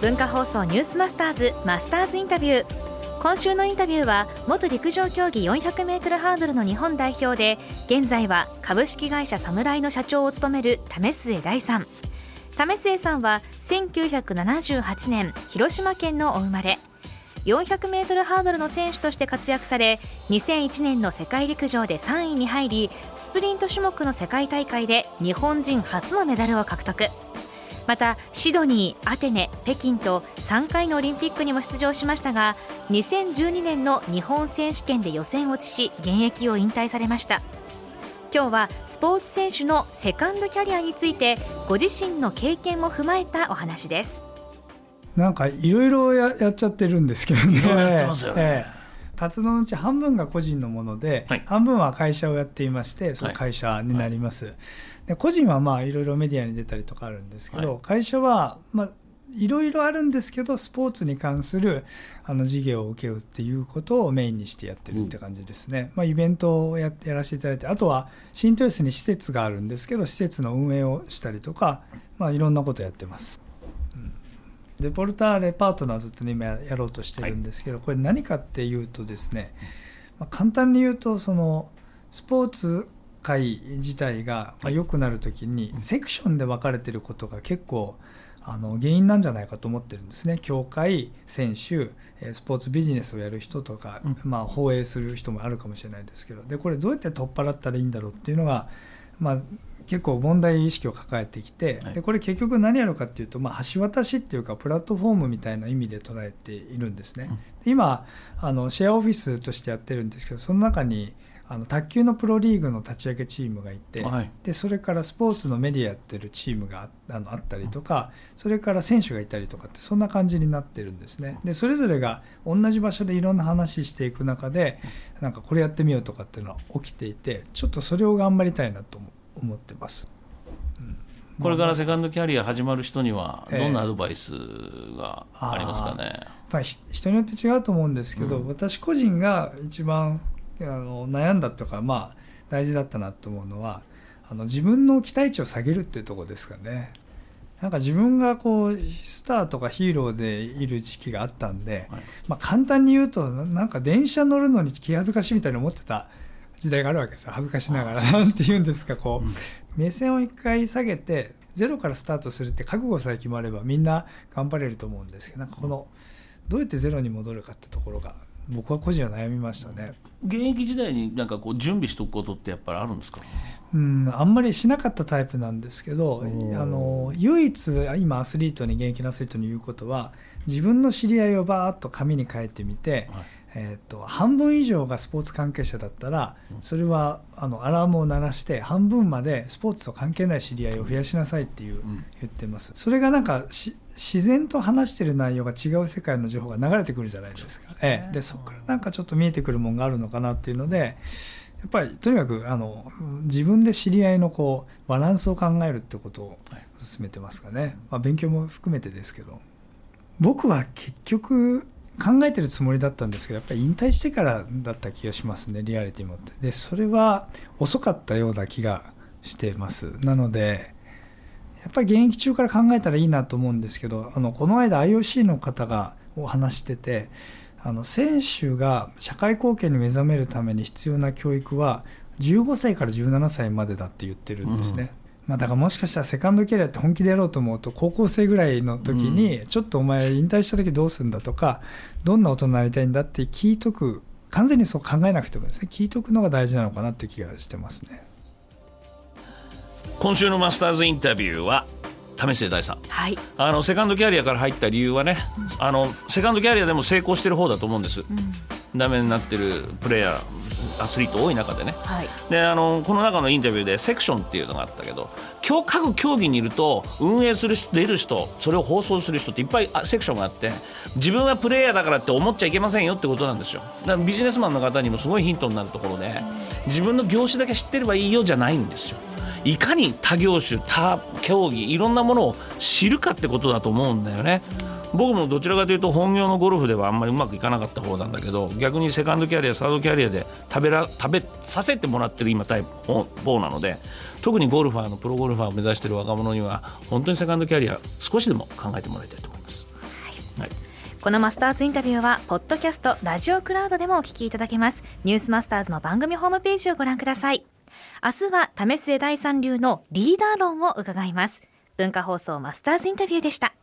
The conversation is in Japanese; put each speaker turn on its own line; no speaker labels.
文化放送ニュースマスターズマスターズインタビュー。今週のインタビューは元陸上競技 400m ハードルの日本代表で現在は株式会社サムライの社長を務める為末大さん。為末さんは1978年広島県のお生まれ。400m ハードルの選手として活躍され2001年の世界陸上で3位に入りスプリント種目の世界大会で日本人初のメダルを獲得。またシドニー、アテネ、北京と3回のオリンピックにも出場しましたが2012年の日本選手権で予選落ちし現役を引退されました今日はスポーツ選手のセカンドキャリアについてご自身の経験も踏まえたお話です
なんかいろいろやっちゃってるんですけどね。
やってますよね。え
え活動のうち半分が個人のもので、はい、半分は会社をやっていましてその会社になります、はい、で個人はまあいろいろメディアに出たりとかあるんですけど、はい、会社はまあいろいろあるんですけどスポーツに関するあの事業を請け負うっていうことをメインにしてやってるって感じですね、うん、まあ、イベントをややらせていただいてあとは新豊洲に施設があるんですけど施設の運営をしたりとか、まあ、いろんなことやってます。デポルターレパートナーズって今やろうとしてるんですけど、はい、これ何かっていうとですね、まあ、簡単に言うとそのスポーツ界自体が良くなる時にセクションで分かれてることが結構あの原因なんじゃないかと思ってるんですね。協会選手スポーツビジネスをやる人とか、まあ、放映する人もあるかもしれないですけど。でこれどうやって取っ払ったらいいんだろうっていうのが、まあ、結構問題意識を抱えてきて、でこれ結局何やるかっていうと、まあ、橋渡しっていうかプラットフォームみたいな意味で捉えているんですね。今あのシェアオフィスとしてやってるんですけどその中にあの卓球のプロリーグの立ち上げチームがいて、はい、でそれからスポーツのメディアやってるチームがあのあったりとかそれから選手がいたりとかってそんな感じになってるんですね。でそれぞれが同じ場所でいろんな話していく中でなんかこれやってみようとかっていうのは起きていてちょっとそれを頑張りたいなと思う思ってます。
これからセカンドキャリア始まる人にはどんなアドバイスがありますかね、
えー、人によって違うと思うんですけど、うん、私個人が一番あの悩んだとか、まあ、大事だったなと思うのはあの自分の期待値を下げるっていうところですかね。なんか自分がこうスターとかヒーローでいる時期があったんで、はい、まあ、簡単に言うとなんか電車乗るのに気恥ずかしいみたいに思ってた時代があるわけですよ。恥ずかしながら。なんて言うんですかこう、うん、目線を一回下げてゼロからスタートするって覚悟さえ決まればみんな頑張れると思うんですけどなんかこのどうやってゼロに戻るかってところが僕は個人は悩みましたね。
現役時代になんかこう準備しておくことってやっぱりあるんですか？
うんあんまりしなかったタイプなんですけどあの唯一今アスリートに現役のアスリートに言うことは自分の知り合いをバーッと紙に書いてみて、はいえーと、半分以上がスポーツ関係者だったらそれはあのアラームを鳴らして半分までスポーツと関係ない知り合いを増やしなさいっていう、言ってます。それがなんか自然と話してる内容が違う世界の情報が流れてくるじゃないですか、ええ、でそこからなんかちょっと見えてくるものがあるのかなっていうのでやっぱりとにかくあの自分で知り合いのこうバランスを考えるってことを進めてますかね、まあ、勉強も含めてですけど。僕は結局考えてるつもりだったんですけどやっぱり引退してからだった気がしますねリアリティもって。でそれは遅かったような気がしてます。なのでやっぱり現役中から考えたらいいなと思うんですけどあのこの間 IOC の方がお話しててあの選手が社会貢献に目覚めるために必要な教育は15歳から17歳までだって言ってるんですね、まあ、だからもしかしたらセカンドキャリアって本気でやろうと思うと高校生ぐらいの時にちょっとお前引退した時どうするんだとかどんな大人になりたいんだって聞いとく完全にそう考えなくてもですね聞いとくのが大事なのかなって気がしてますね。
今週のマスターズインタビューは為末大さん、
はい、
あのセカンドキャリアから入った理由はね、うん、あのセカンドキャリアでも成功してる方だと思うんです、うん、ダメになってるプレーヤーアスリート多い中でね、はい、であのこの中のインタビューでセクションっていうのがあったけど今日各競技にいると運営する人出る人それを放送する人っていっぱいセクションがあって自分はプレイヤーだからって思っちゃいけませんよってことなんですよ。だからビジネスマンの方にもすごいヒントになるところで自分の業種だけ知ってればいいよじゃないんですよ。いかに他業種他競技いろんなものを知るかってことだと思うんだよね。僕もどちらかというと本業のゴルフではあんまりうまくいかなかった方なんだけど逆にセカンドキャリアサードキャリアで食べら食べさせてもらってる今タイプ方なので特にゴルファーのプロゴルファーを目指している若者には本当にセカンドキャリア少しでも考えてもらいたいと思います。はい、はい。
このマスターズインタビューはポッドキャストラジオクラウドでもお聞きいただけます。ニュースマスターズの番組ホームページをご覧ください。明日は為末大三流のリーダー論を伺います。文化放送マスターズインタビューでした。